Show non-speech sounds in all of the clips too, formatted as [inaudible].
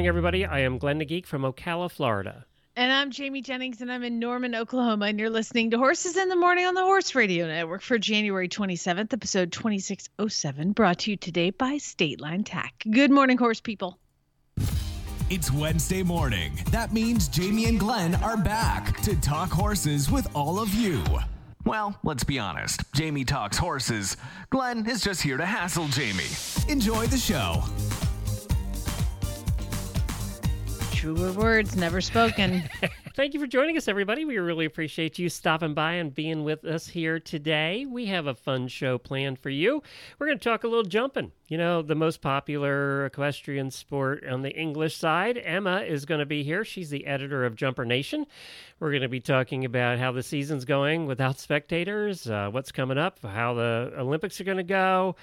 Morning, everybody. I am Glenn the Geek from Ocala, Florida. And I'm Jamie Jennings, and I'm in Norman, Oklahoma. And you're listening to Horses in the Morning on the Horse Radio Network for January 27th, episode 2607, brought to you today by State Line Tack. Good morning, horse people. It's Wednesday morning. That means Jamie and Glenn are back to talk horses with all of you. Well, let's be honest. Jamie talks horses. Glenn is just here to hassle Jamie. Enjoy the show. Truer words never spoken. [laughs] Thank you for joining us, everybody. We really appreciate you stopping by and being with us here today. We have a fun show planned for you. We're going to talk a little jumping. You know, the most popular equestrian sport on the English side. Ema is going to be here. She's the editor of Jumper Nation. We're going to be talking about how the season's going without spectators, uh, what's coming up, how the Olympics are going to go.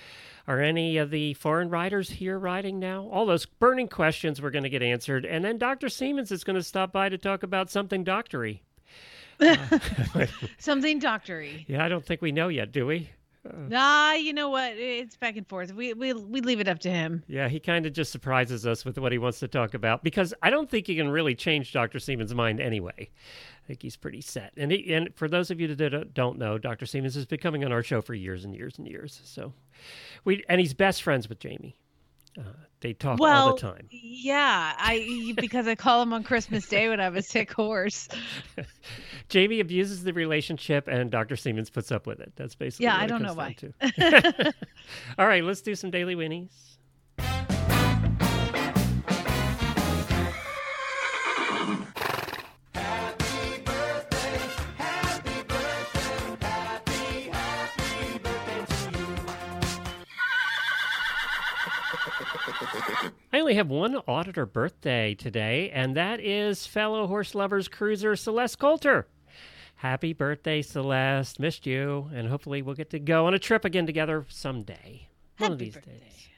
Are any of the foreign riders here riding now? All those burning questions we're going to get answered. And then Dr. Seamans is going to stop by to talk about something doctory. [laughs] [laughs] Something doctory. Yeah, I don't think we know yet, do we? Ah, you know what? It's back and forth. We we we leave it up to him. Yeah, he kind of just surprises us with what he wants to talk about because I don't think he can really change Dr. Seamans' mind anyway. I think he's pretty set. And he, and for those of you that don't know, Dr. Seamans has been coming on our show for years and years and years. So we and he's best friends with Jamie. Uh, they talk well, all the time. Yeah, I because I call him on Christmas Day when I have a sick horse. [laughs] Jamie abuses the relationship, and Dr. Seamans puts up with it. That's basically yeah. I don't know why. [laughs] [laughs] all right, let's do some daily winnies. Only have one auditor birthday today, and that is fellow horse lovers cruiser Celeste Coulter. Happy birthday, Celeste. Missed you, and hopefully we'll get to go on a trip again together someday. One of these birthday. days.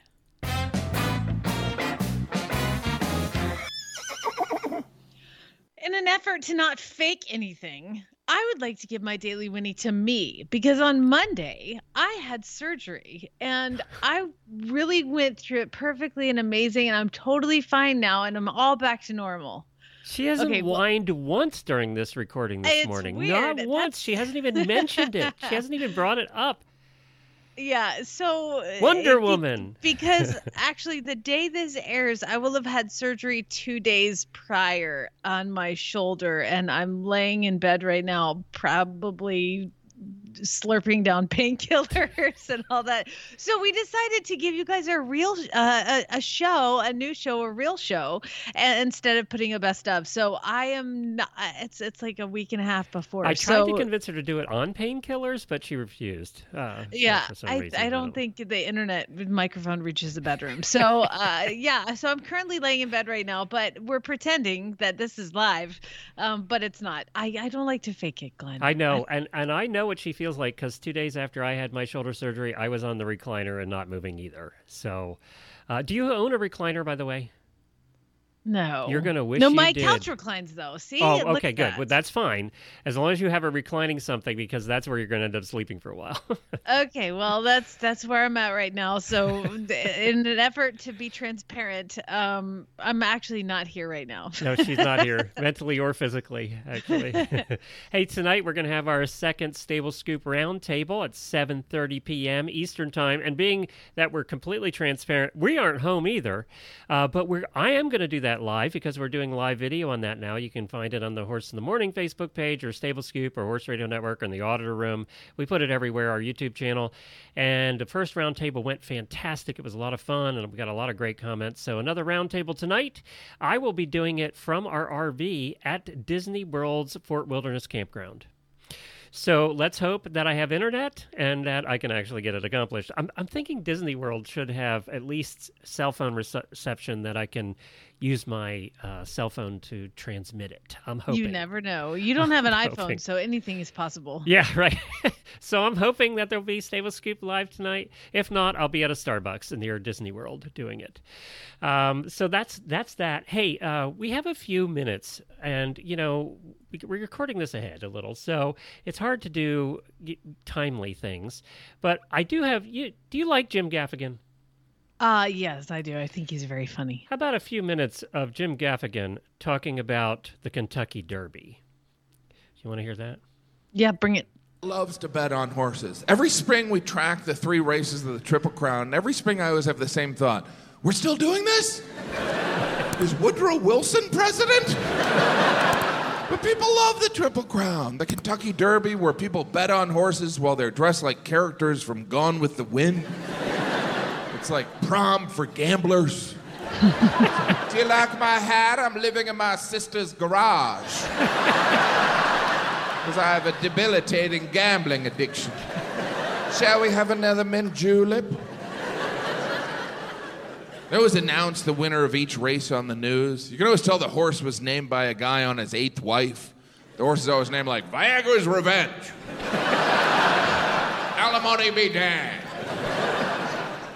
In an effort to not fake anything, I would like to give my daily Winnie to me because on Monday I had surgery and I really went through it perfectly and amazing and I'm totally fine now and I'm all back to normal. She hasn't Okay, well- whined once during this recording this morning. weird. Not That's- once. She hasn't even mentioned it. She hasn't even brought it up. Yeah, so uh, Wonder it- Woman. [laughs] because actually the day this airs, I will have had surgery 2 days prior on my shoulder and I'm laying in bed right now probably slurping down [laughs] painkillers and all that. So we decided to give you guys a real uh, a, a show, a new show, a real show, and instead of putting a best of. So I am not. It's it's like a week and a half before. I tried so, to convince her to do it on painkillers, but she refused. Uh, yeah, for some I, reason, I don't think the internet microphone reaches the bedroom. So, uh, [laughs] yeah, so I'm currently laying in bed right now, but we're pretending that this is live, um, but it's not. I, I don't like to fake it, Glenn. I know, and and I know what she feels like because two days after I had my shoulder surgery, I was on the recliner and not moving either. So, uh, do you own a recliner, by the way? No, You're gonna wish No, my did. couch reclines though. See, Oh, Look okay, good. that. Well, that's fine as long as you have a reclining something because that's where you're going to end up sleeping for a while. [laughs] okay. Well, that's that's where I'm at right now. So, in an effort to be transparent, um, I'm actually not here right now. no, she's not here [laughs] mentally or physically, actually. [laughs] hey, tonight we're going to have our second Stable Scoop roundtable at 7:30 p.m. Eastern Time, and being that we're completely transparent, we aren't home either. Uh, but we're I am going to do that live because we're doing live video on that now. You can find it on the Horse in the Morning Facebook page or Stable Scoop or Horse Radio Network or in the Auditor Room. We put it everywhere, our YouTube channel. And the first roundtable went fantastic. It was a lot of fun, and we got a lot of great comments. So another roundtable tonight. I will be doing it from our RV at Disney World's Fort Wilderness Campground. So let's hope that I have internet and that I can actually get it accomplished. I'm, I'm thinking Disney World should have at least cell phone rece- reception that I can use my uh, cell phone to transmit it. I'm hoping. You never know. You [laughs] don't have an iPhone, hoping. so anything is possible. Yeah, [laughs] right. so I'm hoping that there'll be Stable Scoop live tonight. If not, I'll be at a Starbucks in near Disney World doing it. Um, so that's that's that. Hey, uh, we have a few minutes, and you know we- we're recording this ahead a little, so it's hard to do timely things. But I do have you. Do you like Jim Gaffigan? Uh yes, I do. I think he's very funny. How about a few minutes of Jim Gaffigan talking about the Kentucky Derby? You want to hear that? Yeah, bring it. loves to bet on horses. Every spring we track the three races of the Triple Crown. and Every spring I always have the same thought. We're still doing this? [laughs] Is Woodrow Wilson president? But people love the Triple Crown, the Kentucky Derby, where people bet on horses while they're dressed like characters from Gone with the Wind. It's like prom for gamblers. [laughs] Do you like my hat? I'm living in my sister's garage. [laughs] Because I have a debilitating gambling addiction. Shall we have another mint julep? They always announce the winner of each race on the news. You can always tell the horse was named by a guy on his eighth wife. The horse is always named like Viagra's Revenge. [laughs] Alimony be damned.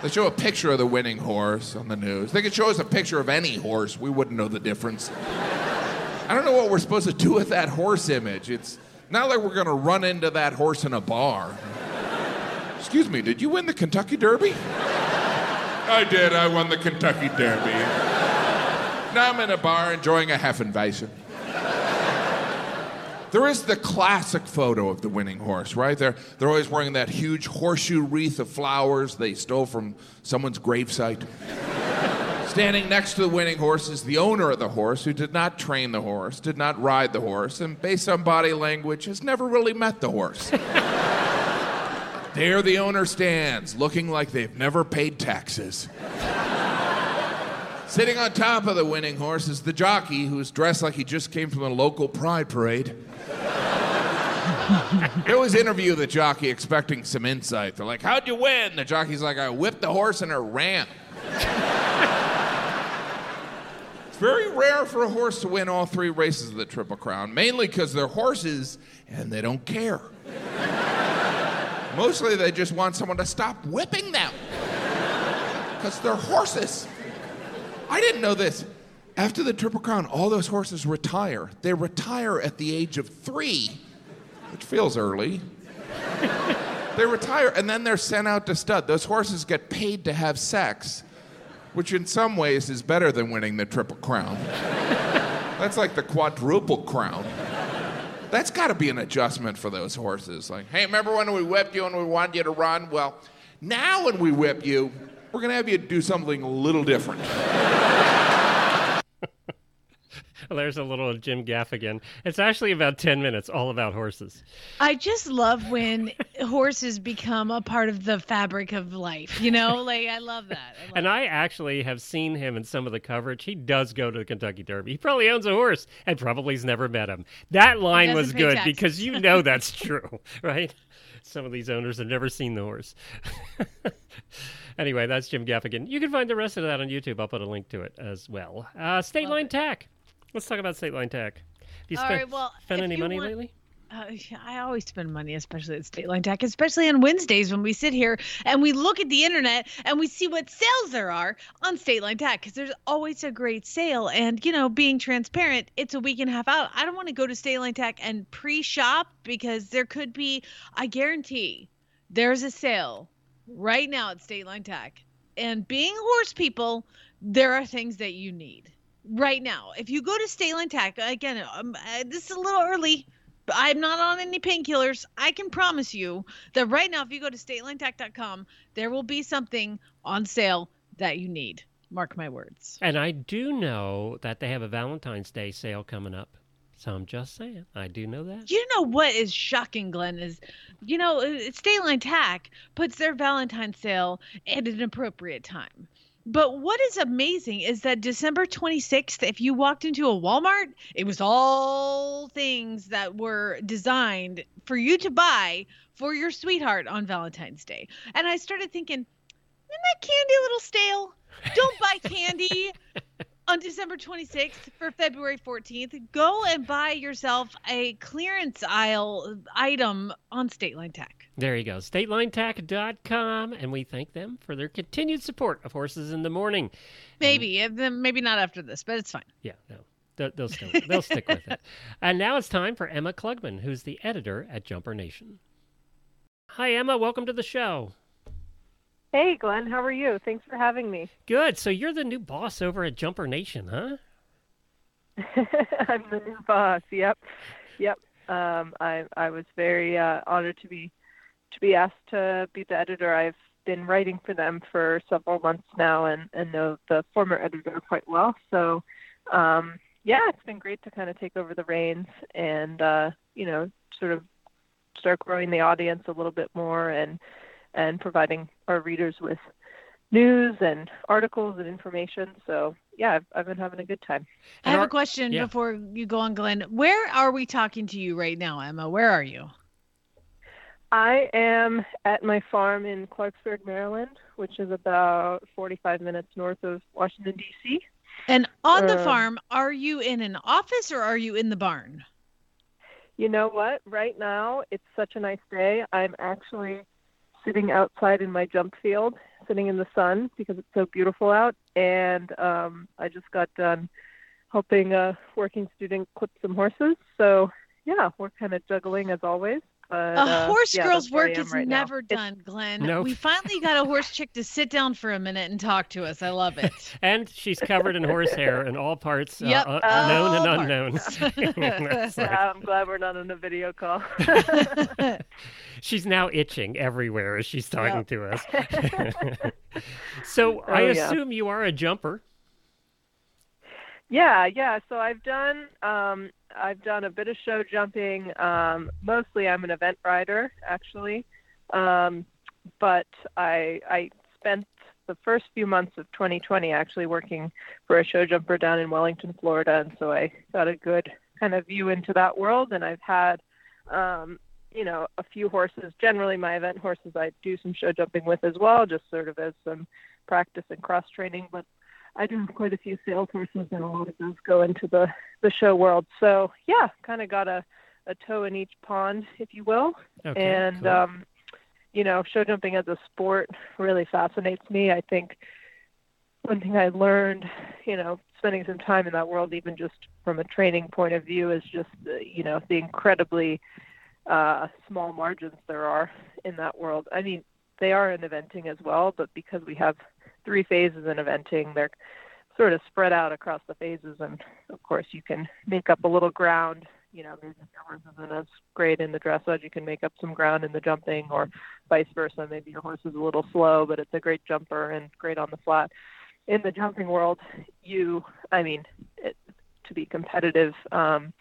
They show a picture of the winning horse on the news. They could show us a picture of any horse. We wouldn't know the difference. I don't know what we're supposed to do with that horse image. It's not like we're going to run into that horse in a bar. Excuse me, did you win the Kentucky Derby? I did. I won the Kentucky Derby. Now I'm in a bar enjoying a Hefeweizen. There is the classic photo of the winning horse, right? They're, they're always wearing that huge horseshoe wreath of flowers they stole from someone's gravesite. [laughs] Standing next to the winning horse is the owner of the horse who did not train the horse, did not ride the horse, and based on body language, has never really met the horse. [laughs] there the owner stands, looking like they've never paid taxes. [laughs] Sitting on top of the winning horse is the jockey who's dressed like he just came from a local pride parade. They always interview the jockey expecting some insight. They're like, How'd you win? The jockey's like, I whipped the horse and it ran. It's very rare for a horse to win all three races of the Triple Crown, mainly because they're horses and they don't care. Mostly they just want someone to stop whipping them because they're horses. I didn't know this. After the Triple Crown, all those horses retire. They retire at the age of three, which feels early. [laughs] they retire and then they're sent out to stud. Those horses get paid to have sex, which in some ways is better than winning the Triple Crown. [laughs] That's like the quadruple crown. That's got to be an adjustment for those horses. Like, hey, remember when we whipped you and we wanted you to run? Well, now when we whip you, we're going to have you do something a little different. [laughs] There's a little Jim Gaffigan. It's actually about 10 minutes, all about horses. I just love when horses become a part of the fabric of life. You know, [laughs] like I love that. I love And I actually have seen him in some of the coverage. He does go to the Kentucky Derby. He probably owns a horse and probably has never met him. That line was good taxes. because you know [laughs] that's true, right? Some of these owners have never seen the horse. anyway, that's Jim Gaffigan. You can find the rest of that on YouTube. I'll put a link to it as well. Uh, State Line Tack. Let's talk about State Line Tack. Have you All spent, right, well, spent any money want- lately? Uh, I always spend money, especially at State Line Tack, especially on Wednesdays when we sit here and we look at the internet and we see what sales there are on State Line Tack because there's always a great sale. And, you know, being transparent, it's a week and a half out. I don't want to go to State Line Tack and pre shop because there could be, I guarantee, there's a sale right now at State Line Tack. And being horse people, there are things that you need right now. If you go to State Line Tack, again, um, uh, this is a little early. But I'm not on any painkillers. I can promise you that right now, if you go to statelinetack.com, there will be something on sale that you need. Mark my words. And I do know that they have a Valentine's Day sale coming up. So I'm just saying. I do know that. You know what is shocking, Glenn, is you know, uh, State Line Tack puts their Valentine's sale at an appropriate time. But what is amazing is that December 26th, if you walked into a Walmart, it was all things that were designed for you to buy for your sweetheart on Valentine's Day. And I started thinking, isn't that candy a little stale? Don't buy candy [laughs] on December 26th for February 14th. Go and buy yourself a clearance aisle item on State Line Tack. There you go, statelinetack.com, and we thank them for their continued support of Horses in the Morning. Maybe, then maybe not after this, but it's fine. Yeah, no, they'll, they'll, still, they'll stick with it. [laughs] And now it's time for Ema Klugman, who's the editor at Jumper Nation. Hi, Ema. Welcome to the show. Hey, Glenn. How are you? Thanks for having me. Good. So you're the new boss over at Jumper Nation, huh? [laughs] I'm the new boss. Yep, yep. Um, I I was very uh, honored to be to be asked to be the editor. I've been writing for them for several months now, and and know the former editor quite well. So, um, yeah, it's been great to kind of take over the reins and uh, you know sort of start growing the audience a little bit more and and providing our readers with news and articles and information. So yeah, I've, I've been having a good time. I have our- a question yeah. before you go on, Glenn. Where are we talking to you right now, Ema? Where are you? I am at my farm in Clarksburg, Maryland, which is about 45 minutes north of Washington, D.C. And on the Uh, farm, are you in an office or are you in the barn? You know what? Right now, it's such a nice day. I'm actually sitting outside in my jump field, sitting in the sun because it's so beautiful out. And um, I just got done helping a working student clip some horses. So, yeah, we're kind of juggling as always. But, A uh, horse yeah, girl's that's where I work is right now. never It's- done, Glenn. Nope. We finally got a horse chick to sit down for a minute and talk to us. I love it. [laughs] And she's covered in horsehair in all parts, uh, Yep, uh, all known and unknown. Like- [laughs] [laughs] Yeah, I'm glad we're not on a video call. she's now itching everywhere as she's talking to us. so I Oh, yeah. assume you are a jumper. Yeah, yeah. So I've done um, I've done a bit of show jumping. Um, mostly, I'm an event rider actually, um, but I I spent the first few months of 2020 actually working for a show jumper down in Wellington, Florida, and so I got a good kind of view into that world. And I've had um, you know a few horses. Generally, my event horses I do some show jumping with as well, just sort of as some practice and cross training. But I do have quite a few sales horses, and a lot of those go into the the show world. So yeah, kind of got a a toe in each pond, if you will. Okay, and cool. um, you know, show jumping as a sport really fascinates me. I think one thing I learned, you know, spending some time in that world, even just from a training point of view, is just the, you know the incredibly uh, small margins there are in that world. I mean, they are in eventing as well, but because we have three phases in eventing, they're sort of spread out across the phases, and of course, you can make up a little ground. You know, maybe your horse isn't as great in the dressage, you can make up some ground in the jumping, or vice versa. Maybe your horse is a little slow, but it's a great jumper and great on the flat. In the jumping world, you, I mean, it, to be competitive, um,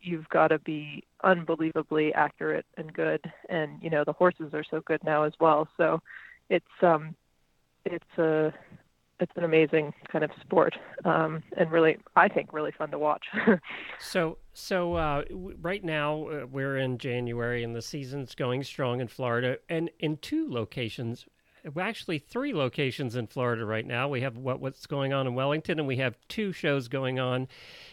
you've got to be unbelievably accurate and good, and you know the horses are so good now as well. So it's um, it's a it's an amazing kind of sport, um, and really, I think, really fun to watch. [laughs] So, so uh, w- right now uh, we're in January and the season's going strong in Florida, and in two locations, actually three locations in Florida right now. We have what what's going on in Wellington, and we have two shows going on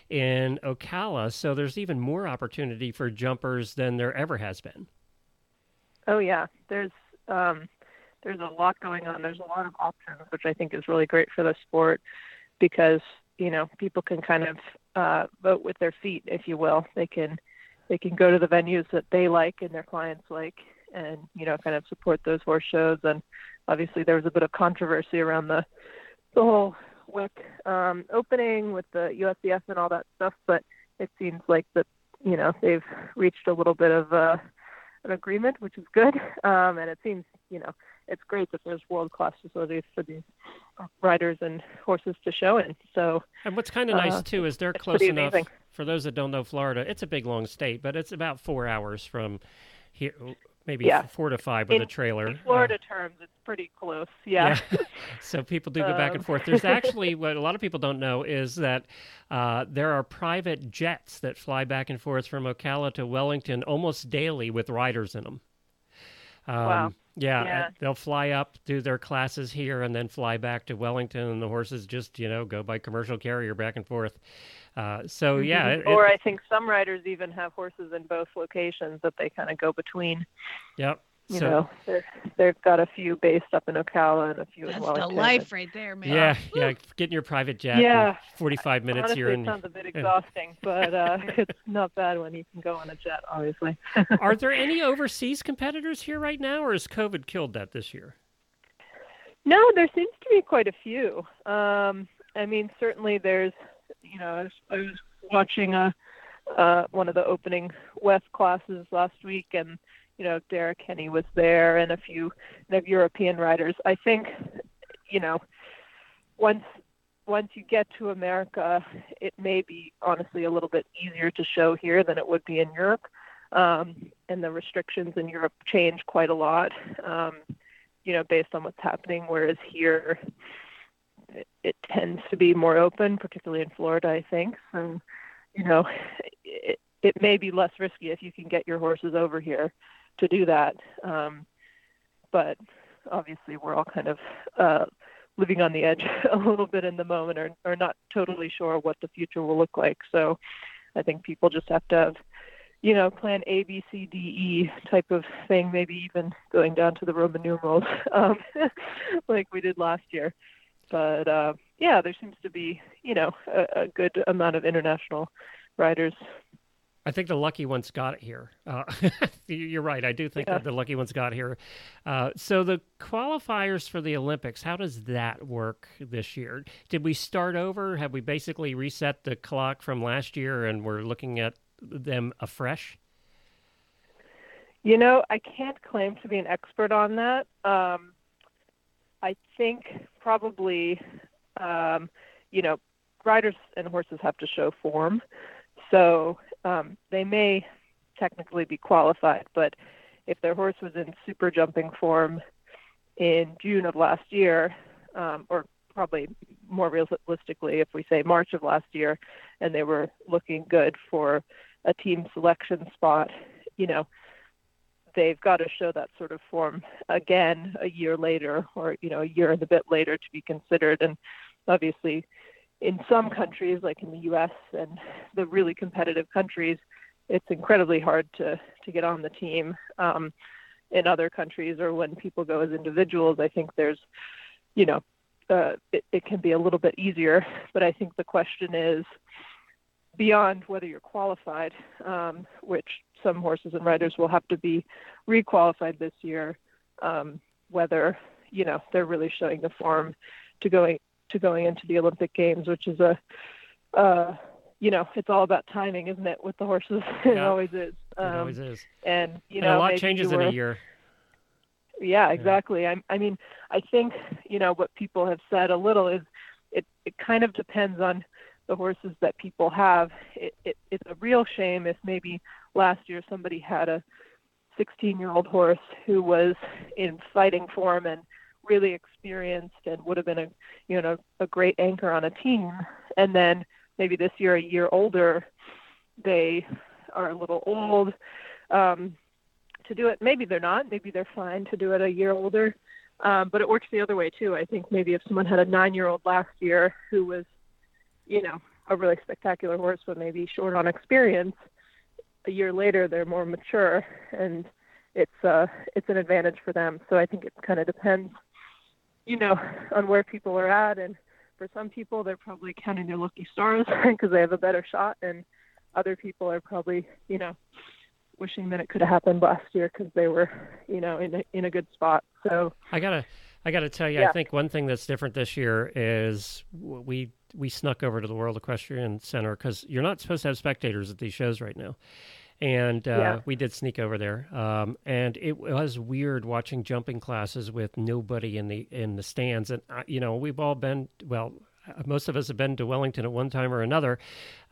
in Ocala. So there's even more opportunity for jumpers than there ever has been. Oh yeah, there's um, there's a lot going on. There's a lot of options, which I think is really great for the sport because you know people can kind of uh, vote with their feet, if you will. They can they can go to the venues that they like and their clients like, and you know kind of support those horse shows. And obviously there was a bit of controversy around the the whole WEC um, opening with the USEF and all that stuff, but it seems like that you know they've reached a little bit of uh, an agreement, which is good. [laughs] Um, and it seems, you know, it's great that there's world class facilities for these riders and horses to show in. So, And what's kind of nice Uh, too is they're close enough. For those that don't know Florida, it's a big long state, but it's about four hours from here maybe Yeah. four to five with In- a trailer. In Uh, Florida terms, it's pretty close. [laughs] Yeah. [laughs] so people do go back and Um. forth. There's actually [laughs] what a lot of people don't know is that uh, there are private jets that fly back and forth from Ocala to Wellington almost daily with riders in them. Um, Wow. Yeah, Yeah. uh, they'll fly up, do their classes here, and then fly back to Wellington, and the horses just you know go by commercial carrier back and forth. Uh, so yeah, it- or I think some riders even have horses in both locations that they kind of go between. yep. You so, know, they're, they've got a few based up in Ocala and a few in That's Wellington. the life right there, man. yeah, yeah, getting your private jet. Yeah. Forty-five minutes. Honestly, you're in. sounds a bit [laughs] exhausting, but uh, [laughs] it's not bad when you can go on a jet, obviously. [laughs] Are there any overseas competitors here right now, or has COVID killed that this year? No, there seems to be quite a few. Um, I mean, certainly there's, you know, I was, I was watching a, uh, one of the opening West classes last week, and you know, Darragh Kenny was there, and a few European riders. I think, you know, once once you get to America, it may be honestly a little bit easier to show here than it would be in Europe, um, and the restrictions in Europe change quite a lot. Um, you know, based on what's happening. Whereas here, it, tends to be more open, particularly in Florida, I think. So, you know, it, it may be less risky if you can get your horses over here to do that. Um, but obviously, we're all kind of uh, living on the edge [laughs] a little bit in the moment, or, or not totally sure what the future will look like. So, I think people just have to have you know, plan A, B, C, D, E type of thing, maybe even going down to the Roman numerals, [laughs] um, [laughs] like we did last year. But uh, yeah, there seems to be, you know, a, a good amount of international riders. I think the lucky ones got it here. Uh, [laughs] you- you're right. I do think Yeah. that the lucky ones got here. Uh, so the qualifiers for the Olympics, how does that work this year? Did we start over? Have we basically reset the clock from last year and we're looking at them afresh? You know, I can't claim to be an expert on that. Um, I think probably, um, you know, riders and horses have to show form. So um, they may technically be qualified, but if their horse was in super jumping form in June of last year, um, or probably more realistically, if we say March of last year, and they were looking good for a team selection spot, you know, they've got to show that sort of form again a year later or you know a year and a bit later to be considered. And obviously in some countries like in the US and the really competitive countries it's incredibly hard to to get on the team. Um, in other countries or when people go as individuals I think there's you know uh, it, it can be a little bit easier. But I think the question is beyond whether you're qualified, um, which some horses and riders will have to be requalified this year, um, whether you know they're really showing the form to going to going into the Olympic Games, which is a uh, you know it's all about timing, isn't it? With the horses, [laughs] it Yeah. always is. it Um, always is. and you and know a lot changes in a year. yeah, exactly. I, I mean, I think you know what people have said a little is it it kind of depends on the horses that people have. It, it it's a real shame if maybe last year somebody had a 16 year old horse who was in fighting form and really experienced and would have been a you know a great anchor on a team, and then maybe this year a year older, they are a little old. Um, to do it. Maybe they're not. Maybe they're fine to do it a year older. Um, but it works the other way too. I think maybe if someone had a nine-year-old last year who was, you know, a really spectacular horse, but maybe short on experience, a year later they're more mature, and it's uh, it's an advantage for them. So I think it kind of depends, you know, on where people are at. And for some people, they're probably counting their lucky stars [laughs] because they have a better shot, and other people are probably, you know, wishing that it could have happened last year because they were, you know, in a, in a good spot. So I gotta, I gotta tell you, I think one thing that's different this year is we we snuck over to the World Equestrian Center because you're not supposed to have spectators at these shows right now, and uh, Yeah. we did sneak over there. Um, and it was weird watching jumping classes with nobody in the in the stands. And uh, you know, we've all been well. most of us have been to Wellington at one time or another,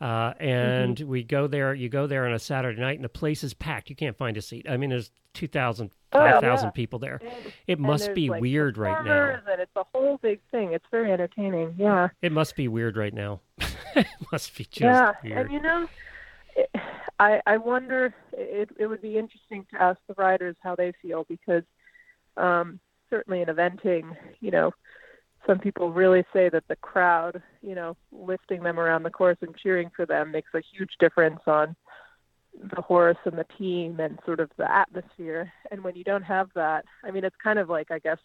uh, and Mm-hmm. we go there. You go there on a Saturday night, and the place is packed. You can't find a seat. I mean, there's 2,000, Oh, yeah. 5,000 people there. It must be like, weird right now. And it's a whole big thing. It's very entertaining. Yeah. It must be weird right now. [laughs] it must be just yeah, weird. and you know, it, I I wonder. It it would be interesting to ask the riders how they feel because um, certainly in eventing, you know, some people really say that the crowd, you know, lifting them around the course and cheering for them makes a huge difference on the horse and the team and sort of the atmosphere. And when you don't have that, I mean, it's kind of like I guess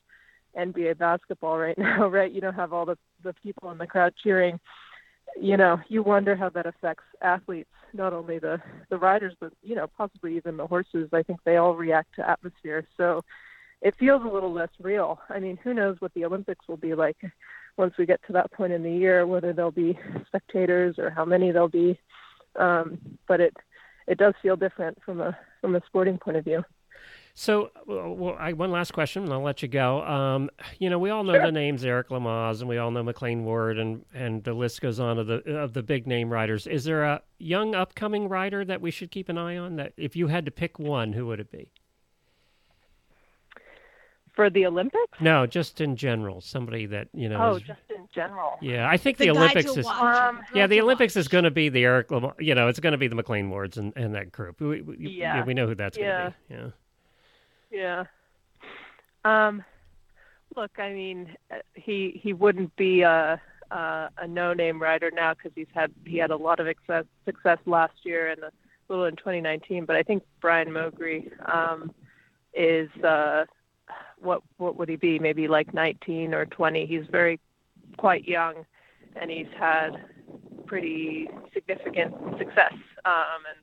NBA basketball right [laughs] now, right? You don't have all the the people in the crowd cheering you know, you wonder how that affects athletes, not only the the riders, but you know, possibly even the horses. I think they all react to atmosphere, so it feels a little less real. I mean, who knows what the Olympics will be like once we get to that point in the year, whether there'll be spectators or how many there'll be. Um, but it it does feel different from a from a sporting point of view. So, well, well, I, one last question, and I'll let you go. Um, you know, we all know the names Eric Lamaze, and we all know McLean Ward, and and the list goes on of the of the big name riders. Is there a young upcoming rider that we should keep an eye on? That if you had to pick one, who would it be? For the Olympics? No, just in general, somebody that you know. Oh, is- just in general. yeah, I think The, the, Olympics is. Um, Yeah, the Olympics watch. is going to be the Eric Lamaze. You know, it's going to be the McLean Wards and, and that group. We, we, Yeah. we know who that's Yeah. going to be. Yeah. Yeah. Um, look, I mean, uh, he he wouldn't be a a, a no-name rider now because he's had he had a lot of success success last year and a little in 2019. But I think Brian Moggre um, is uh, what what would he be? Maybe like 19 or 20. He's very quite young, and he's had pretty significant success. Um, and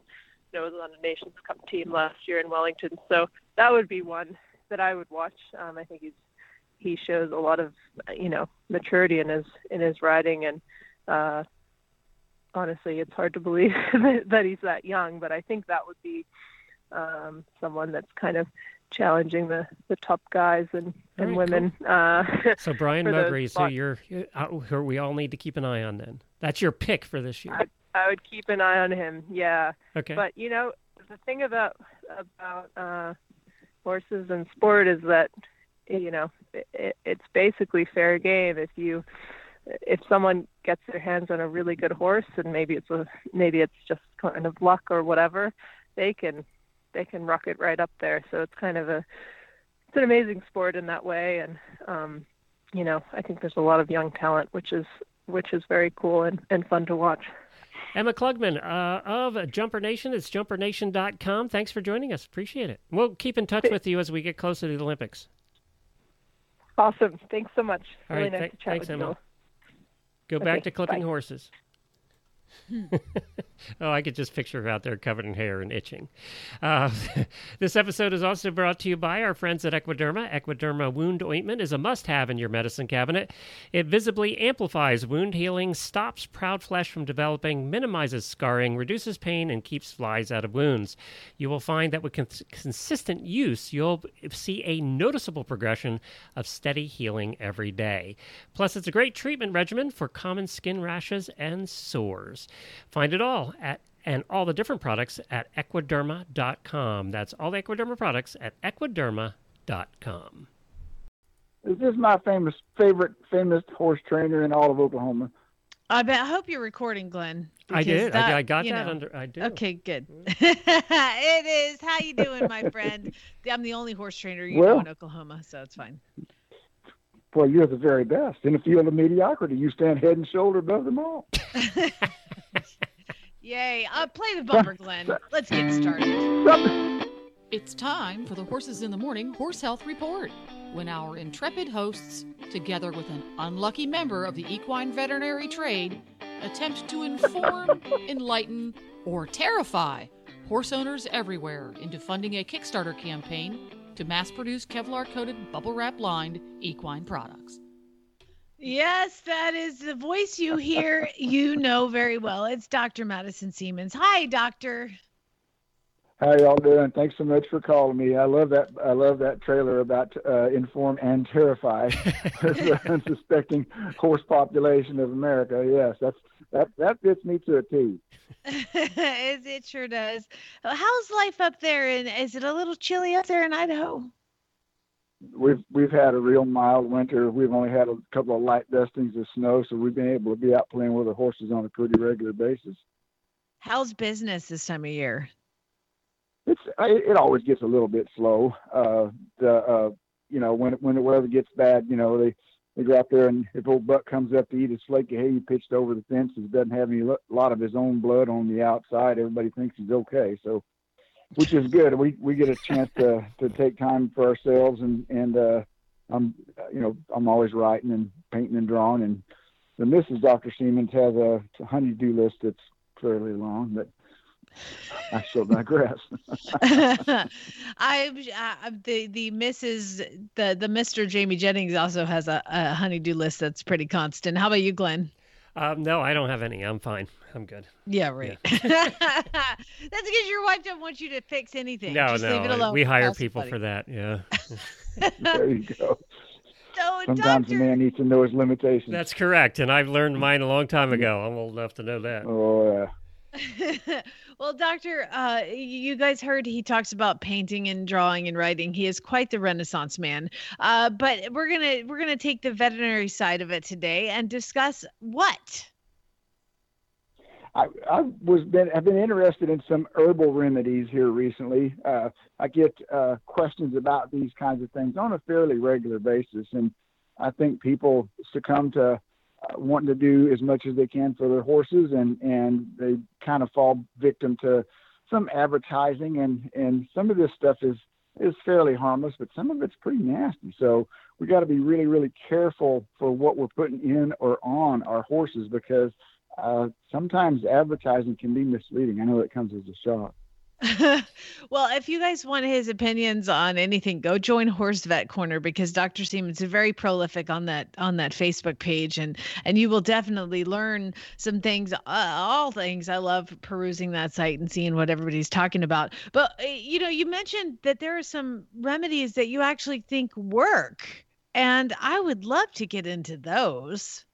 you know, was on a Nations Cup team last year in Wellington. So that would be one that I would watch. Um, I think he's he shows a lot of you know maturity in his in his riding, and uh, honestly, it's hard to believe [laughs] that, he's that young. But I think that would be um, someone that's kind of challenging the the top guys and and right, women. Uh, [laughs] So Brian Moggre, so you're uh, who we all need to keep an eye on. Then that's your pick for this year. I would keep an eye on him. Yeah. Okay. But you know, the thing about about uh, horses and sport is that you know it, it's basically fair game. If you if someone gets their hands on a really good horse, and maybe it's a maybe it's just kind of luck or whatever, they can they can rock it right up there. So it's kind of a it's an amazing sport in that way, and um, you know I think there's a lot of young talent, which is which is very cool and, and fun to watch. Ema Klugman uh, of Jumper Nation. It's jumpernation.com. Thanks for joining us. Appreciate it. We'll keep in touch with you as we get closer to the Olympics. Awesome. Thanks so much. All really right, nice th- to chat thanks, with Ema. you. Go Okay, back to clipping bye. horses. [laughs] oh, I could just picture her out there covered in hair and itching. Uh, [laughs] this episode is also brought to you by our friends at Equiderma. Equiderma wound ointment is a must have in your medicine cabinet. It visibly amplifies wound healing, stops proud flesh from developing, minimizes scarring, reduces pain, and keeps flies out of wounds. You will find that with cons- consistent use, you'll see a noticeable progression of steady healing every day. Plus, it's a great treatment regimen for common skin rashes and sores. Find it all at and all the different products at equiderma.com. That's all the Equiderma products at equiderma.com. Is This is my famous favorite famous horse trainer in all of Oklahoma. I bet. I hope you're recording, Glenn. I did. that, I, I got that know- under. I do. Okay, good. Mm-hmm. [laughs] it is. How you doing, my friend? [laughs] I'm the only horse trainer you know in Oklahoma, so it's fine. Well, you're the very best. In a field of mediocrity, you stand head and shoulder above them all. [laughs] Yay! Uh, play the bumper, Glenn. Let's get started. It's time for the Horses in the Morning Horse Health Report. When our intrepid hosts, together with an unlucky member of the equine veterinary trade, attempt to inform, [laughs] enlighten, or terrify horse owners everywhere into funding a Kickstarter campaign to mass produce Kevlar coated, bubble wrap lined equine products. Yes, that is the voice you [laughs] hear. You know very well. It's Dr. Madison Seamans. Hi, Doctor. How y'all doing? Thanks so much for calling me. I love that. I love that trailer about uh, inform and terrify [laughs] the unsuspecting horse population of America. Yes, that's that. That fits me to a T. [laughs] it, it sure does. How's life up there? And is it a little chilly up there in Idaho? We've we've had a real mild winter. We've only had a couple of light dustings of snow, so we've been able to be out playing with the horses on a pretty regular basis. How's business this time of year? It's it always gets a little bit slow. Uh, the uh, you know when when the weather gets bad, you know they they go out there and if old Buck comes up to eat a slake of hay he pitched over the fence, he doesn't have any lot of his own blood on the outside. Everybody thinks he's okay, so which is good. We we get a chance to to take time for ourselves and and uh, I'm you know I'm always writing and painting and drawing and the Mrs. Dr. Seamans has a, a honey-do list that's fairly long, but I shall digress. [laughs] [laughs] I uh, the the Mrs. the the Mr. Jamie Jennings also has a, a honeydew list that's pretty constant. How about you, Glenn? Um, no, I don't have any. I'm fine. I'm good. Yeah, right. Yeah. [laughs] [laughs] that's because your wife don't want you to fix anything. No, Just no. Leave it alone. We hire people for that. Yeah. there you go. [laughs] So, Sometimes doctor, a man needs to know his limitations. That's correct, and I've learned mine a long time ago. I'm old enough to know that. Oh yeah. well, Doctor, uh, you guys heard he talks about painting and drawing and writing. He is quite the Renaissance man. Uh, but we're gonna we're gonna take the veterinary side of it today and discuss what. I, I was been I've been interested in some herbal remedies here recently. Uh, I get uh, questions about these kinds of things on a fairly regular basis, and I think people succumb to uh, wanting to do as much as they can for their horses, and and they kind of fall victim to some advertising, and and some of this stuff is is fairly harmless, but some of it's pretty nasty. So we got to be really really careful for what we're putting in or on our horses because uh, sometimes advertising can be misleading. I know it comes as a shock. [laughs] well, if you guys want his opinions on anything, go join Horse Vet Corner because Dr. Seamans is very prolific on that on that Facebook page, and and you will definitely learn some things, uh, all things. I love perusing that site and seeing what everybody's talking about. But uh, you know, you mentioned that there are some remedies that you actually think work, and I would love to get into those.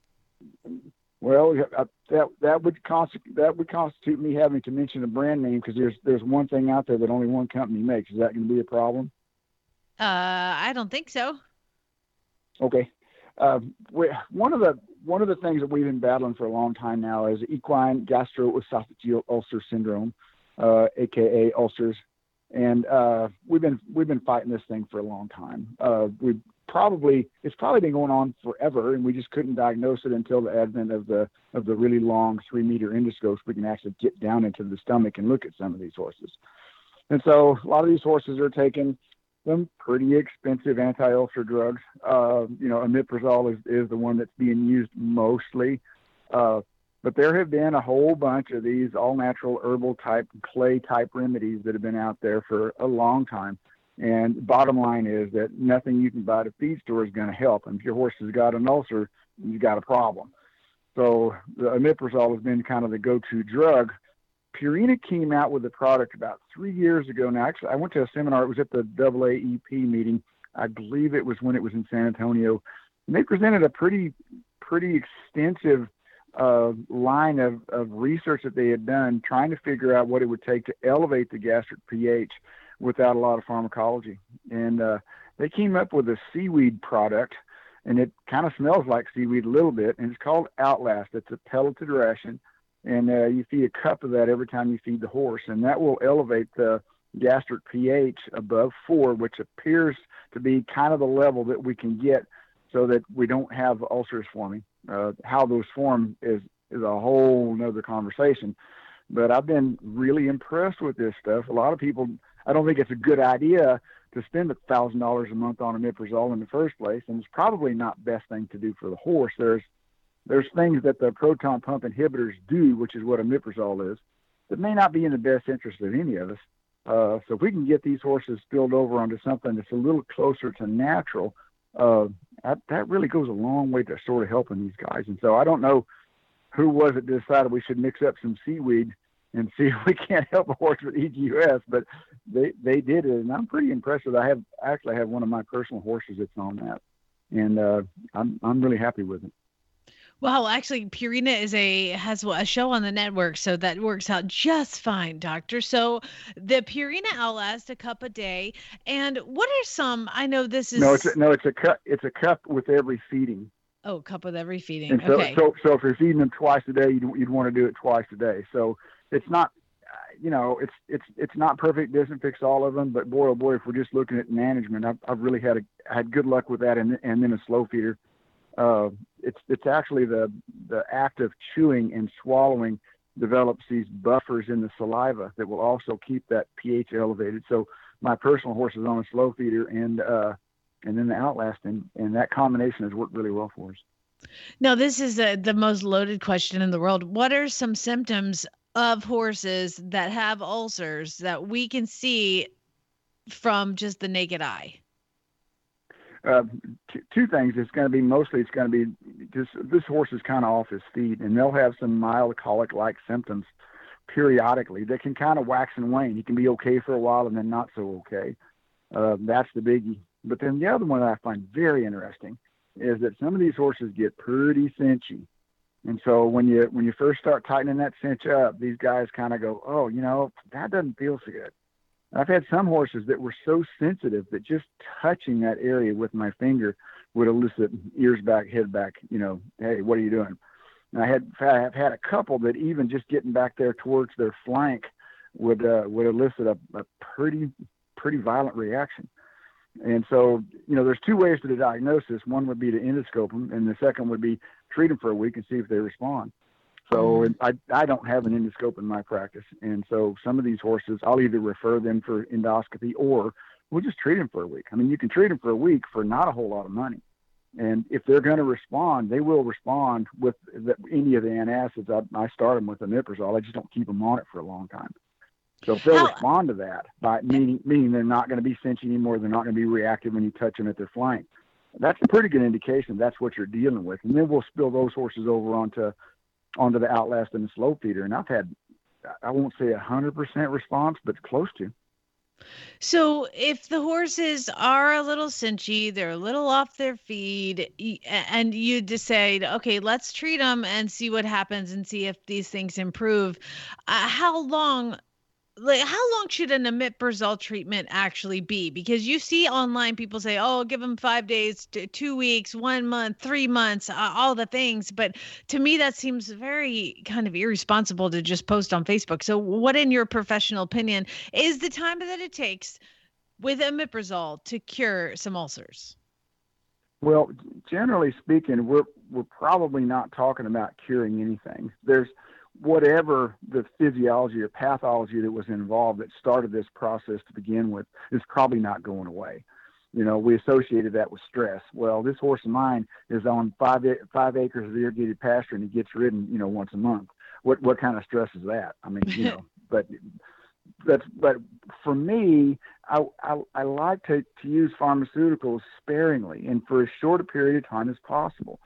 Well, that that would constitute that would constitute me having to mention a brand name because there's there's one thing out there that only one company makes. Is that going to be a problem? Uh, I don't think so. Okay. Uh, one of the one of the things that we've been battling for a long time now is equine gastroesophageal ulcer syndrome, uh, aka ulcers, and uh, we've been we've been fighting this thing for a long time. Uh, we probably it's probably been going on forever, and we just couldn't diagnose it until the advent of the of the really long three meter endoscopes. We can actually get down into the stomach and look at some of these horses. And so a lot of these horses are taking some pretty expensive anti-ulcer drugs. Uh, you know, omeprazole is, is the one that's being used mostly. Uh, but there have been a whole bunch of these all natural herbal type clay type remedies that have been out there for a long time. And bottom line is that nothing you can buy at a feed store is going to help. And if your horse has got an ulcer, you've got a problem. So the omeprazole has been kind of the go-to drug. Purina came out with a product about three years ago. Now, actually, I went to a seminar. It was at the AAEP meeting. I believe it was when it was in San Antonio. And they presented a pretty, pretty extensive uh, line of, of research that they had done trying to figure out what it would take to elevate the gastric pH without a lot of pharmacology. And uh, they came up with a seaweed product, and it kind of smells like seaweed a little bit, and it's called Outlast. It's a pelleted ration, and uh, you feed a cup of that every time you feed the horse, and that will elevate the gastric pH above four, which appears to be kind of the level that we can get so that we don't have ulcers forming. Uh, how those form is is a whole nother conversation. But I've been really impressed with this stuff. A lot of people I don't think it's a good idea to spend a thousand dollars a month on omeprazole in the first place, and it's probably not best thing to do for the horse. There's there's things that the proton pump inhibitors do, which is what omeprazole is, that may not be in the best interest of any of us. Uh, so if we can get these horses spilled over onto something that's a little closer to natural, uh, that, that really goes a long way to sort of helping these guys. And so I don't know who was it decided we should mix up some seaweed and see if we can't help a horse with EGUS. But they they did it, and I'm pretty impressed with. It. I have actually I have one of my personal horses that's on that, and uh, I'm I'm really happy with it. Well, actually, Purina is a has a show on the network, so that works out just fine, Doctor. So the Purina Outlast a cup a day, and what are some? I know this is no, it's a, no, it's a cup. It's a cup with every feeding. Oh, cup with every feeding. And so, okay. so, so if you're feeding them twice a day, you'd, you'd want to do it twice a day. So it's not, you know, it's it's it's not perfect. Doesn't fix all of them, but boy, oh boy, if we're just looking at management, I've, I've really had a had good luck with that, and and then a slow feeder uh, it's it's actually the the act of chewing and swallowing develops these buffers in the saliva that will also keep that pH elevated. So my personal horse is on a slow feeder and uh, and then the Outlast, and and that combination has worked really well for us. Now this is a, the most loaded question in the world. What are some symptoms of horses that have ulcers that we can see from just the naked eye? uh, t- two things. It's going to be mostly it's going to be just this horse is kind of off his feet, and they'll have some mild colic-like symptoms periodically. They can kind of wax and wane. He can be okay for a while and then not so okay. Uh, that's the biggie. But then the other one that I find very interesting is that some of these horses get pretty cinchy. And so when you when you first start tightening that cinch up, these guys kind of go, oh, you know, that doesn't feel so good. I've had some horses that were so sensitive that just touching that area with my finger would elicit ears back, head back, you know, hey, what are you doing? And I had I've had a couple that even just getting back there towards their flank would uh, would elicit a, a pretty pretty violent reaction. And so, you know, there's two ways to the diagnosis. One would be to endoscope them, and the second would be treat them for a week and see if they respond. So mm-hmm. I, I don't have an endoscope in my practice. And so some of these horses, I'll either refer them for endoscopy or we'll just treat them for a week. I mean, you can treat them for a week for not a whole lot of money. And if they're going to respond, they will respond with the, any of the antacids. I, I start them with omeprazole. I just don't keep them on it for a long time. So if they'll How, respond to that by meaning meaning they're not going to be cinchy anymore, they're not going to be reactive when you touch them at their flank. That's a pretty good indication that's what you're dealing with. And then we'll spill those horses over onto onto the Outlast and the slow feeder, and I've had I won't say a hundred percent response, but close to. So if the horses are a little cinchy, they're a little off their feed, and you decide, okay, let's treat them and see what happens and see if these things improve. Uh, how long like how long should an omeprazole treatment actually be? Because you see online people say oh give them five days two weeks one month three months uh, all the things. But to me that seems very kind of irresponsible to just post on facebook. So what in your professional opinion is the time that it takes with omeprazole to cure some ulcers? Well generally speaking we're we're probably not talking about curing anything. There's whatever the physiology or pathology that was involved that started this process to begin with is probably not going away. You know, we associated that with stress. Well, this horse of mine is on five five acres of irrigated pasture and he gets ridden, you know, once a month. What what kind of stress is that? I mean, you know, [laughs] but that's but for me, I, I I like to to use pharmaceuticals sparingly and for as short a period of time as possible.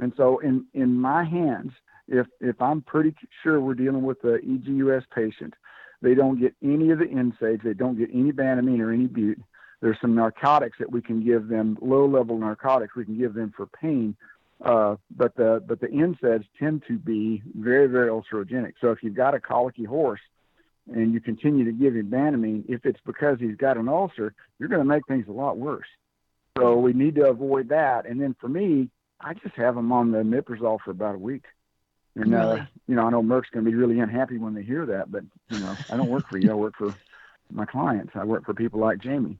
And so in in my hands, if if I'm pretty sure we're dealing with a EGUS patient, they don't get any of the NSAIDs, they don't get any Banamine or any Bute. There's some narcotics that we can give them, low-level narcotics we can give them for pain, uh, but the but the NSAIDs tend to be very very ulcerogenic. So if you've got a colicky horse and you continue to give him Banamine, if it's because he's got an ulcer, you're going to make things a lot worse. So we need to avoid that. And then for me, I just have them on the omeprazole for about a week. And uh, really? uh, you know, I know Merck's going to be really unhappy when they hear that, but you know, I don't work for you. I work for my clients. I work for people like Jamie.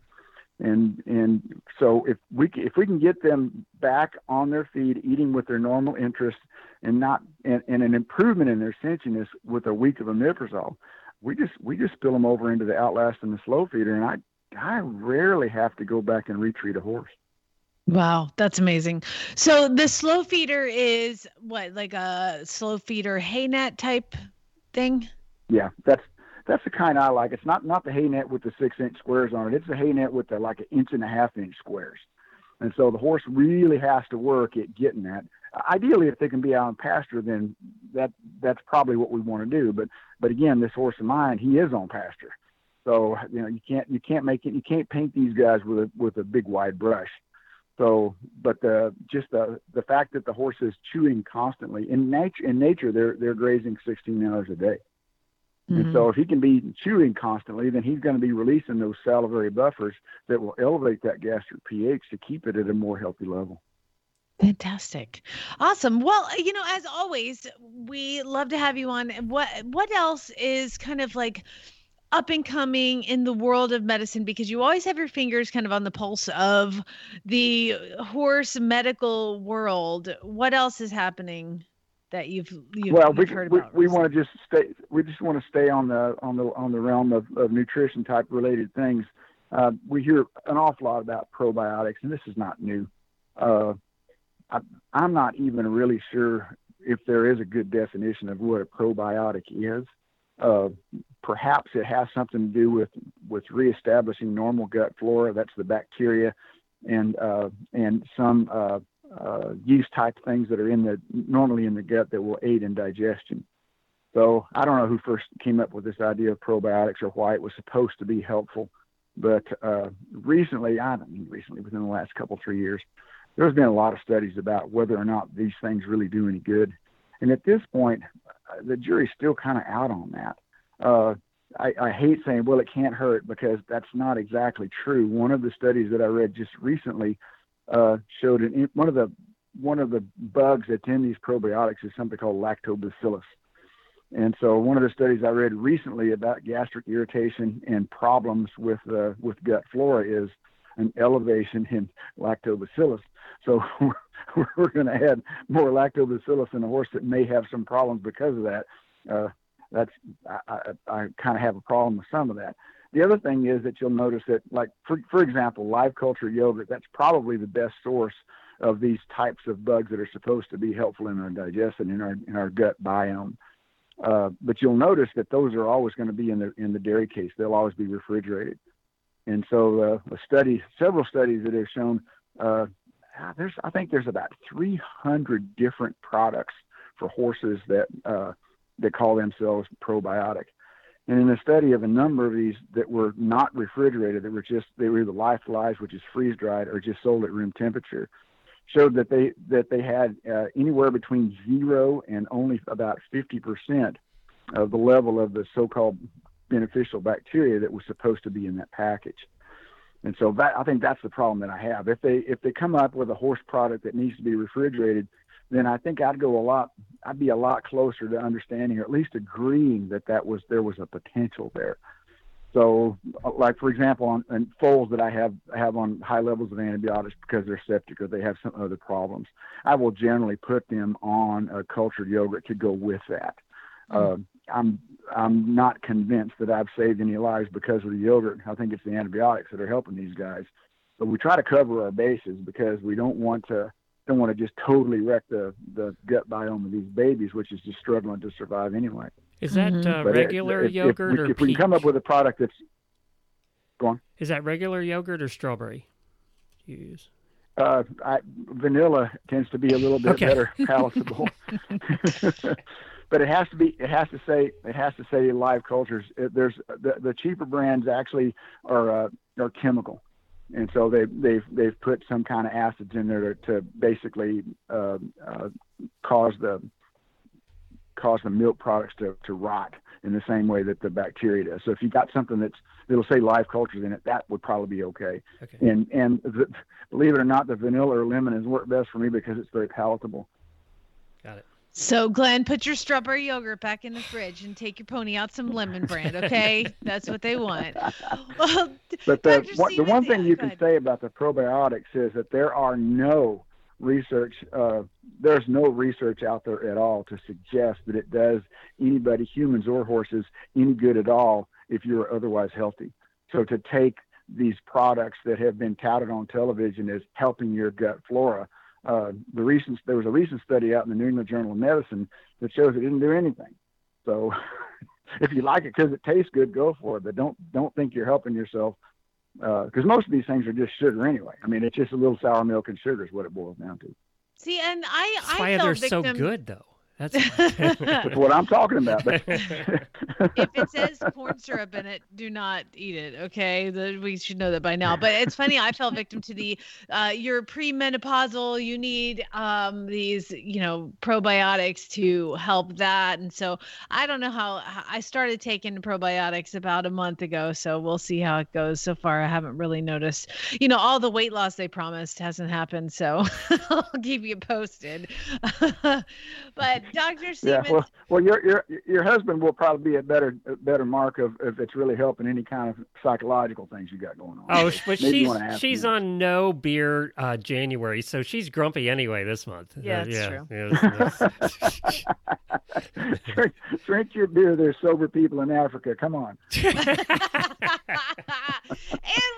And and so if we if we can get them back on their feet, eating with their normal interest, and not and, and an improvement in their cinchiness with a week of omeprazole, we just we just spill them over into the outlast and the slow feeder, and I I rarely have to go back and retreat a horse. Wow, that's amazing. So the slow feeder is what, like a slow feeder hay net type thing? Yeah, that's that's the kind I like. It's not not the hay net with the six inch squares on it. It's the hay net with the like an inch and a half inch squares. And so the horse really has to work at getting that. Ideally, if they can be out on pasture, then that that's probably what we want to do. But but again, this horse of mine, he is on pasture, so you know you can't you can't make it you can't paint these guys with a with a big wide brush. So, but the just the the fact that the horse is chewing constantly in nature in nature they're they're grazing 16 hours a day. Mm-hmm. And so if he can be chewing constantly, then he's going to be releasing those salivary buffers that will elevate that gastric pH to keep it at a more healthy level. Fantastic. Awesome. Well, you know, as always, we love to have you on. What what else is kind of like up and coming in the world of medicine because you always have your fingers kind of on the pulse of the horse medical world. What else is happening that you've, you've well we, heard we, about? We want to just stay. We just want to stay on the on the on the realm of, of nutrition type related things. Uh, we hear an awful lot about probiotics, and this is not new. Uh, I, I'm not even really sure if there is a good definition of what a probiotic is. Uh, perhaps it has something to do with with reestablishing normal gut flora. That's the bacteria and uh, and some uh, uh, yeast type things that are in the normally in the gut that will aid in digestion. So I don't know who first came up with this idea of probiotics or why it was supposed to be helpful, but uh, recently, I don't mean recently, within the last couple three years, there's been a lot of studies about whether or not these things really do any good. And at this point, uh, the jury's still kind of out on that. Uh, I, I hate saying, well, it can't hurt because that's not exactly true. One of the studies that I read just recently uh, showed an, one of the one of the bugs that's in these probiotics is something called lactobacillus. And so one of the studies I read recently about gastric irritation and problems with uh, with gut flora is an elevation in lactobacillus. So [laughs] we're, going to add more lactobacillus in a horse that may have some problems because of that. Uh, that's I, I, I kind of have a problem with some of that. The other thing is that you'll notice that, like for for example, live culture yogurt. That's probably the best source of these types of bugs that are supposed to be helpful in our digestion, in our in our gut biome. Uh, but you'll notice that those are always going to be in the in the dairy case. They'll always be refrigerated. And so uh, a study, several studies that have shown uh, there's I think there's about 300 different products for horses that uh, that call themselves probiotic. And in a study of a number of these that were not refrigerated, that were just they were either lyophilized, which is freeze dried, or just sold at room temperature, showed that they that they had uh, anywhere between zero and only about 50 percent of the level of the so-called beneficial bacteria that was supposed to be in that package. And so that I think that's the problem that I have. If they if they come up with a horse product that needs to be refrigerated, then I think I'd go a lot. I'd be a lot closer to understanding, or at least agreeing that that was there was a potential there. So, uh, like for example, on, on foals that I have have on high levels of antibiotics because they're septic or they have some other problems, I will generally put them on a cultured yogurt to go with that. Mm-hmm. Uh, I'm I'm not convinced that I've saved any lives because of the yogurt. I think it's the antibiotics that are helping these guys. But we try to cover our bases because we don't want to don't want to just totally wreck the the gut biome of these babies, which is just struggling to survive anyway. Is that mm-hmm. uh, regular if, yogurt if, or if, if we can come up with a product that's go on? Is that regular yogurt or strawberry? You use. Uh, I, vanilla tends to be a little bit okay. better [laughs] palatable. [laughs] but it has to be it has to say it has to say live cultures it, there's the, the cheaper brands actually are uh, are chemical and so they they've they've put some kind of acids in there to, to basically uh, uh, cause the cause the milk products to, to rot in the same way that the bacteria does. So if you've got something that's it'll say live cultures in it, that would probably be okay. okay. And and the, believe it or not, the vanilla or lemon has worked best for me because it's very palatable. So, Glenn, put your strawberry yogurt back in the fridge and take your pony out some lemon brand, okay? That's what they want. [laughs] Well, but the, one, the one thing you can say about the probiotics is that there are no research, uh, there's no research out there at all to suggest that it does anybody, humans or horses, any good at all if you're otherwise healthy. So, to take these products that have been touted on television as helping your gut flora uh, the recent there was a recent study out in the New England Journal of Medicine that shows it didn't do anything. So [laughs] if you like it because it tastes good, go for it. But don't don't think you're helping yourself because uh, most of these things are just sugar anyway. I mean, it's just a little sour milk and sugar is what it boils down to. See, and I That's I why fell they're victim... so good though. That's [laughs] That's what I'm talking about. [laughs] If it says corn syrup in it, do not eat it. Okay, the, we should know that by now. But it's funny. I fell victim to the uh, you're premenopausal. You need um, these, you know, probiotics to help that. And so I don't know how I started taking probiotics about a month ago. So we'll see how it goes. So far, I haven't really noticed. You know, all the weight loss they promised hasn't happened. So [laughs] I'll keep you posted. but Dr. yeah, well, well, your your your husband will probably be a better a better mark of if it's really helping any kind of psychological things you got going on. Oh, but she's she's him. on no beer uh, January, so she's grumpy anyway this month. Yeah, Uh, it's yeah, true. yeah, this- [laughs] drink, drink your beer. There's sober people in Africa. Come on. [laughs] [laughs] and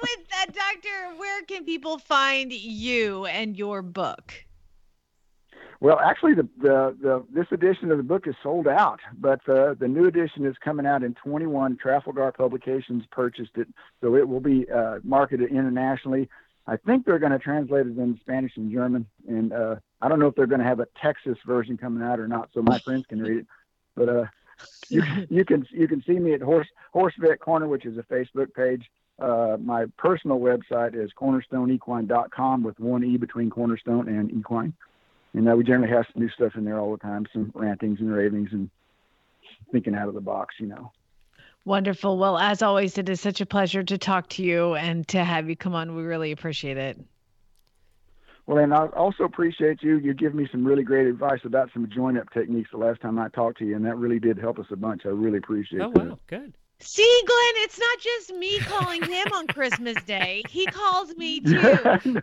with that, Doctor, where can people find you and your book? Well, actually, the, the, the this edition of the book is sold out, but uh, the new edition is coming out in 21. Trafalgar Publications purchased it, so it will be uh, marketed internationally. I think they're going to translate it in Spanish and German, and uh, I don't know if they're going to have a Texas version coming out or not, so my friends can read it. But uh, you, you can you can see me at Horse Horse Vet Corner, which is a Facebook page. Uh, my personal website is cornerstoneequine.com with one e between cornerstone and equine. And uh, we generally have some new stuff in there all the time, some rantings and ravings and thinking out of the box, you know. Wonderful. Well, as always, it is such a pleasure to talk to you and to have you come on. We really appreciate it. Well, and I also appreciate you. You give me some really great advice about some joint up techniques the last time I talked to you, and that really did help us a bunch. I really appreciate oh that. wow, good. See, Glenn, it's not just me calling him on Christmas Day. He calls me [laughs] too.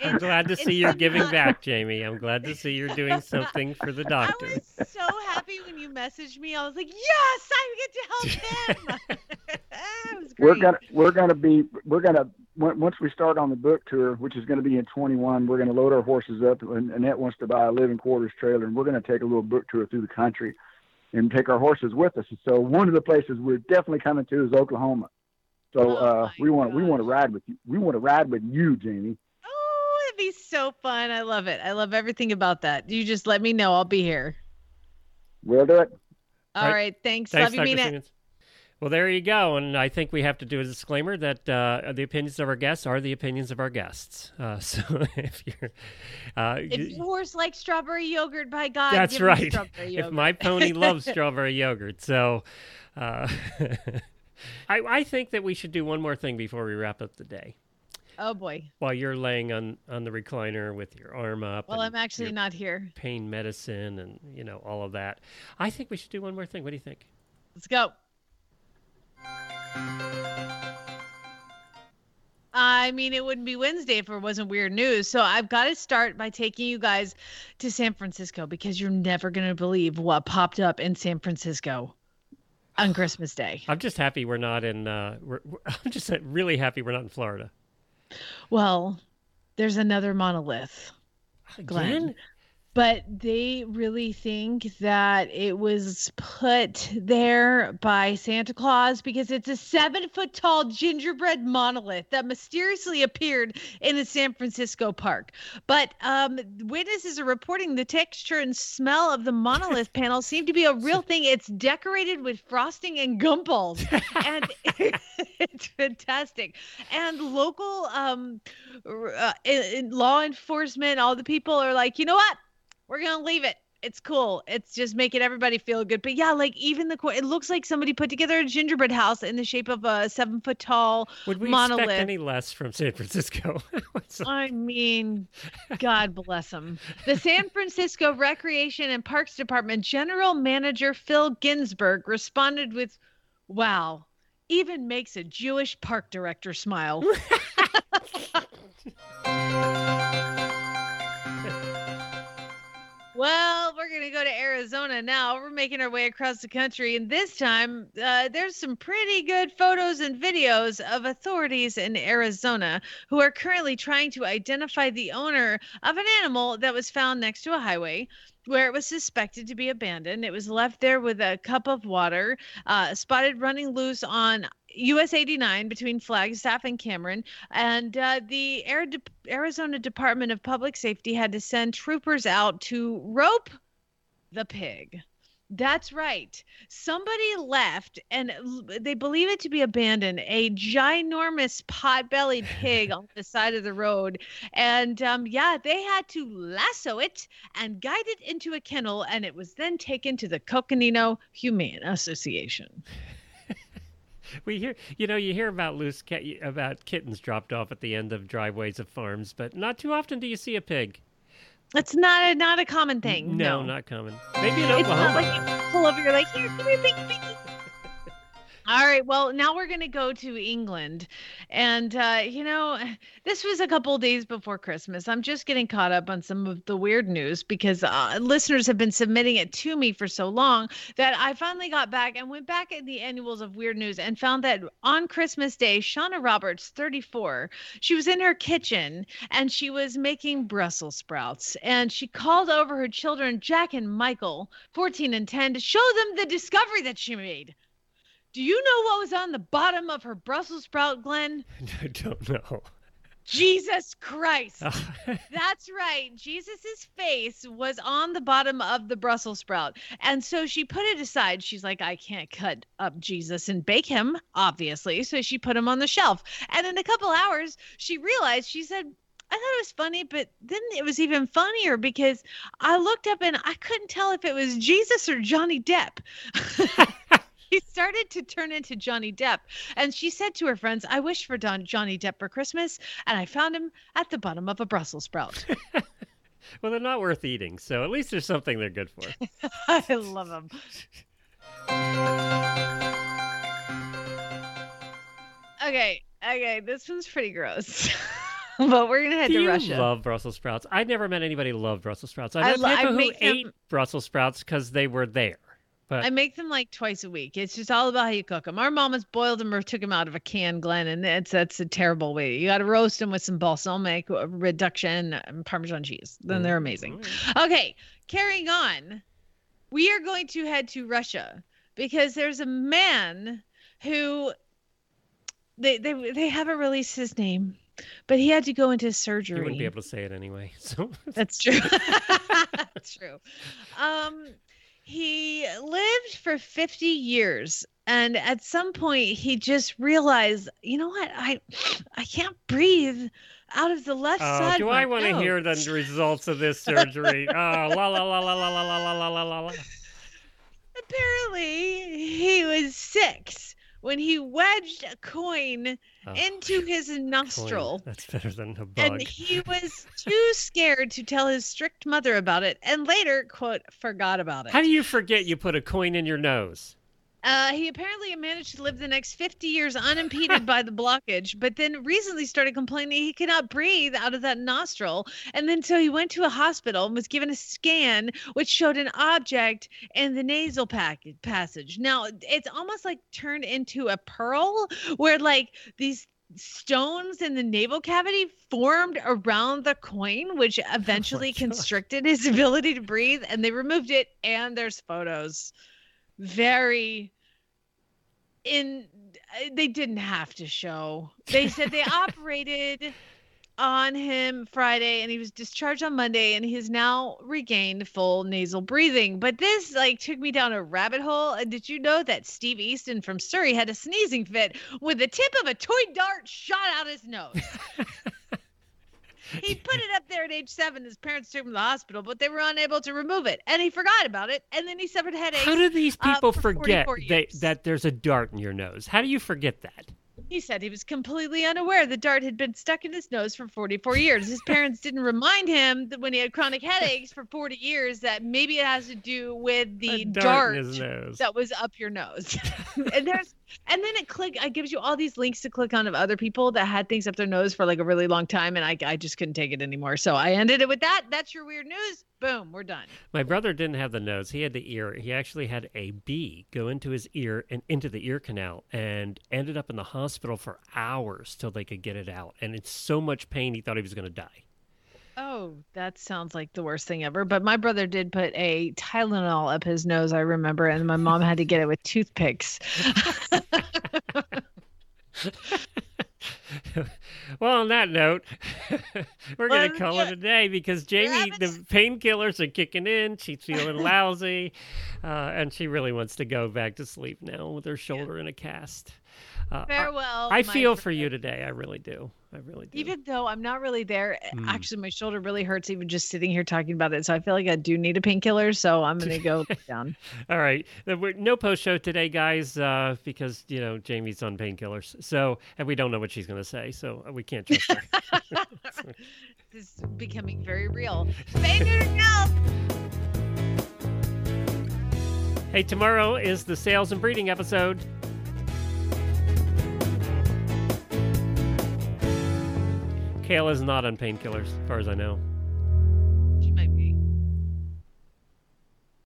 I'm glad to see you're giving not- back, Jamie. I'm glad to see you're doing [laughs] something for the doctor. I was so happy when you messaged me. I was like, yes, I get to help [laughs] him. We're gonna we're gonna be we're gonna once we start on the book tour, which is going to be in 21, we're going to load our horses up. And Annette wants to buy a living quarters trailer, and we're going to take a little book tour through the country and take our horses with us. And so one of the places we're definitely coming to is Oklahoma. So Oh, uh, we want we want to ride with you. We want to ride with you, Jamie. Oh, it'd be so fun. I love it. I love everything about that. You just let me know. I'll be here. We'll do it. All Right. right. Thanks. Thanks, love you, Dr. Mina. Seamans. Well, there you go. And I think we have to do a disclaimer that uh, the opinions of our guests are the opinions of our guests. Uh, [laughs] so if you're, uh, If you- your horse likes strawberry yogurt, by God, that's give him right. If my pony [laughs] loves strawberry yogurt, so uh, [laughs] I, I think that we should do one more thing before we wrap up the day. oh boy. While you're laying on on the recliner with your arm up, Well, I'm actually not here. pain medicine, and you know all of that. I think we should do one more thing. What do you think? Let's go. I mean, it wouldn't be Wednesday if it wasn't weird news. So I've got to start by taking you guys to San Francisco because you're never going to believe what popped up in San Francisco on Christmas Day. I'm just happy we're not in. Uh, we're, [laughs] I'm just really happy we're not in Florida. Well, there's another monolith. Glenn. But they really think that it was put there by Santa Claus because it's a seven foot tall gingerbread monolith that mysteriously appeared in a San Francisco park. But um, witnesses are reporting the texture and smell of the monolith [laughs] panel seem to be a real thing. It's decorated with frosting and gumballs, and [laughs] [laughs] it's fantastic. And local um, uh, law enforcement, all the people are like, you know what? We're gonna leave it. It's cool. It's just making everybody feel good. But yeah, like even the it looks like somebody put together a gingerbread house in the shape of a seven foot tall Would we monolith. expect any less from San Francisco? [laughs] I mean, God bless them. The San Francisco Recreation and Parks Department General Manager Phil Ginsburg responded with, "Wow, even makes a Jewish park director smile." [laughs] [laughs] Well, we're going to go to Arizona now. We're making our way across the country. And this time, uh, there's some pretty good photos and videos of authorities in Arizona who are currently trying to identify the owner of an animal that was found next to a highway where it was suspected to be abandoned. It was left there with a cup of water, uh, spotted running loose on US 89 between Flagstaff and Cameron. And uh, the De- Arizona Department of Public Safety had to send troopers out to rope the pig. That's right. Somebody left, and they believe it to be abandoned, a ginormous pot-bellied [laughs] pig on the side of the road. And um, yeah, they had to lasso it and guide it into a kennel, and it was then taken to the Coconino Humane Association. [laughs] We hear, you know, you hear about loose cat, about kittens dropped off at the end of driveways of farms, but not too often do you see a pig. It's not a, not a common thing. No, No, not common. Maybe in It's not Oklahoma. like you pull over, you're like, here, come here, piggy, piggy. All right, well, now we're going to go to England. And, uh, you know, [sighs] this was a couple days before Christmas. I'm just getting caught up on some of the weird news because uh, listeners have been submitting it to me for so long that I finally got back and went back in the annuals of weird news and found that on Christmas Day, Shauna Roberts, 34, she was in her kitchen and she was making Brussels sprouts. And she called over her children, Jack and Michael, 14 and 10, to show them the discovery that she made. Do you know what was on the bottom of her Brussels sprout, Glenn? [laughs] I don't know. Jesus Christ. [laughs] That's right. Jesus's face was on the bottom of the Brussels sprout. And so she put it aside. She's like, I can't cut up Jesus and bake him, obviously. So she put him on the shelf. And in a couple hours, she realized, she said, I thought it was funny, but then it was even funnier because I looked up and I couldn't tell if it was Jesus or Johnny Depp. [laughs] [laughs] he started to turn into Johnny Depp. And she said to her friends, I wish for Don- Johnny Depp for Christmas, and I found him at the bottom of a Brussels sprout. [laughs] Well, they're not worth eating, so at least there's something they're good for. [laughs] I love them. Okay, okay, this one's pretty gross. but we're gonna head Do to you Russia. love Brussels sprouts? I never met anybody who loved Brussels sprouts. I I met I people who make them- ate Brussels sprouts because they were there. But I make them like twice a week. It's just all about how you cook them. Our mama's boiled them or took them out of a can, Glenn, and it's that's a terrible way. You got to roast them with some balsamic uh, reduction and Parmesan cheese. Then they're amazing. Okay, carrying on. We are going to head to Russia because there's a man who they they they haven't released his name, but he had to go into surgery. you wouldn't be able to say it anyway. [laughs] So That's true. [laughs] [laughs] That's true. Um, he lived for 50 years. And at some point, he just realized, you know what? I, I can't breathe out of the left Oh, side. do I want to hear the results of this surgery? [laughs] oh, la la la la la la la la la la la la. Apparently, he was six when he wedged a coin Oh, into his [laughs] coin. nostril. That's better than a bug. And he [laughs] was too scared to tell his strict mother about it, and later, quote, forgot about it. How do you forget you put a coin in your nose? Uh, he apparently managed to live the next 50 years unimpeded by the blockage, but then recently started complaining he could not breathe out of that nostril. And then so he went to a hospital and was given a scan, which showed an object in the nasal pack- passage. Now, it's almost like turned into a pearl where, like, these stones in the navel cavity formed around the coin, which [laughs] eventually God. constricted his [laughs] ability to breathe. And they removed it, and there's photos very in they didn't have to show. They said they [laughs] operated on him friday and he was discharged on monday and he has now regained full nasal breathing. But this like took me down a rabbit hole. And did you know that steve easton from surrey had a sneezing fit with the tip of a toy dart shot out his nose [laughs] he [laughs] put it up there at age seven. His parents took him to the hospital, but they were unable to remove it. And he forgot about it. And then he suffered headaches. How do these uh, people for forget they, that there's a dart in your nose? How do you forget that? He said he was completely unaware the dart had been stuck in his nose for 44 years. His parents didn't remind him that when he had chronic headaches for 40 years that maybe it has to do with the A dart dart, in his nose. that was up your nose. [laughs] and there's and then it click it gives you all these links to click on of other people that had things up their nose for like a really long time and I I just couldn't take it anymore. So I ended it with that. That's your weird news. Boom, we're done. My brother didn't have the nose; he had the ear. He actually had a bee go into his ear and into the ear canal, and ended up in the hospital for hours till they could get it out. And it's so much pain, he thought he was going to die. Oh, that sounds like the worst thing ever. But my brother did put a Tylenol up his nose, I remember, and my mom had to get it with toothpicks. [laughs] Well, on that note, [laughs] we're going to call it a day because Jamie, the painkillers are kicking in. She's feeling [laughs] lousy, uh, and she really wants to go back to sleep now with her shoulder in a cast. Uh, Farewell. I, my feel for you today. I really do. I really do. Even though I'm not really there, Mm. actually, my shoulder really hurts even just sitting here talking about it. So I feel like I do need a painkiller. So I'm going to go [laughs] down. All right. Uh, No post show today, guys, uh, because, you know, Jamie's on painkillers. So, and we don't know what she's going to say. So uh, we can't trust her. [laughs] This is becoming very real. Hey, tomorrow is the sales and breeding episode. Kayla's not on painkillers, as far as I know.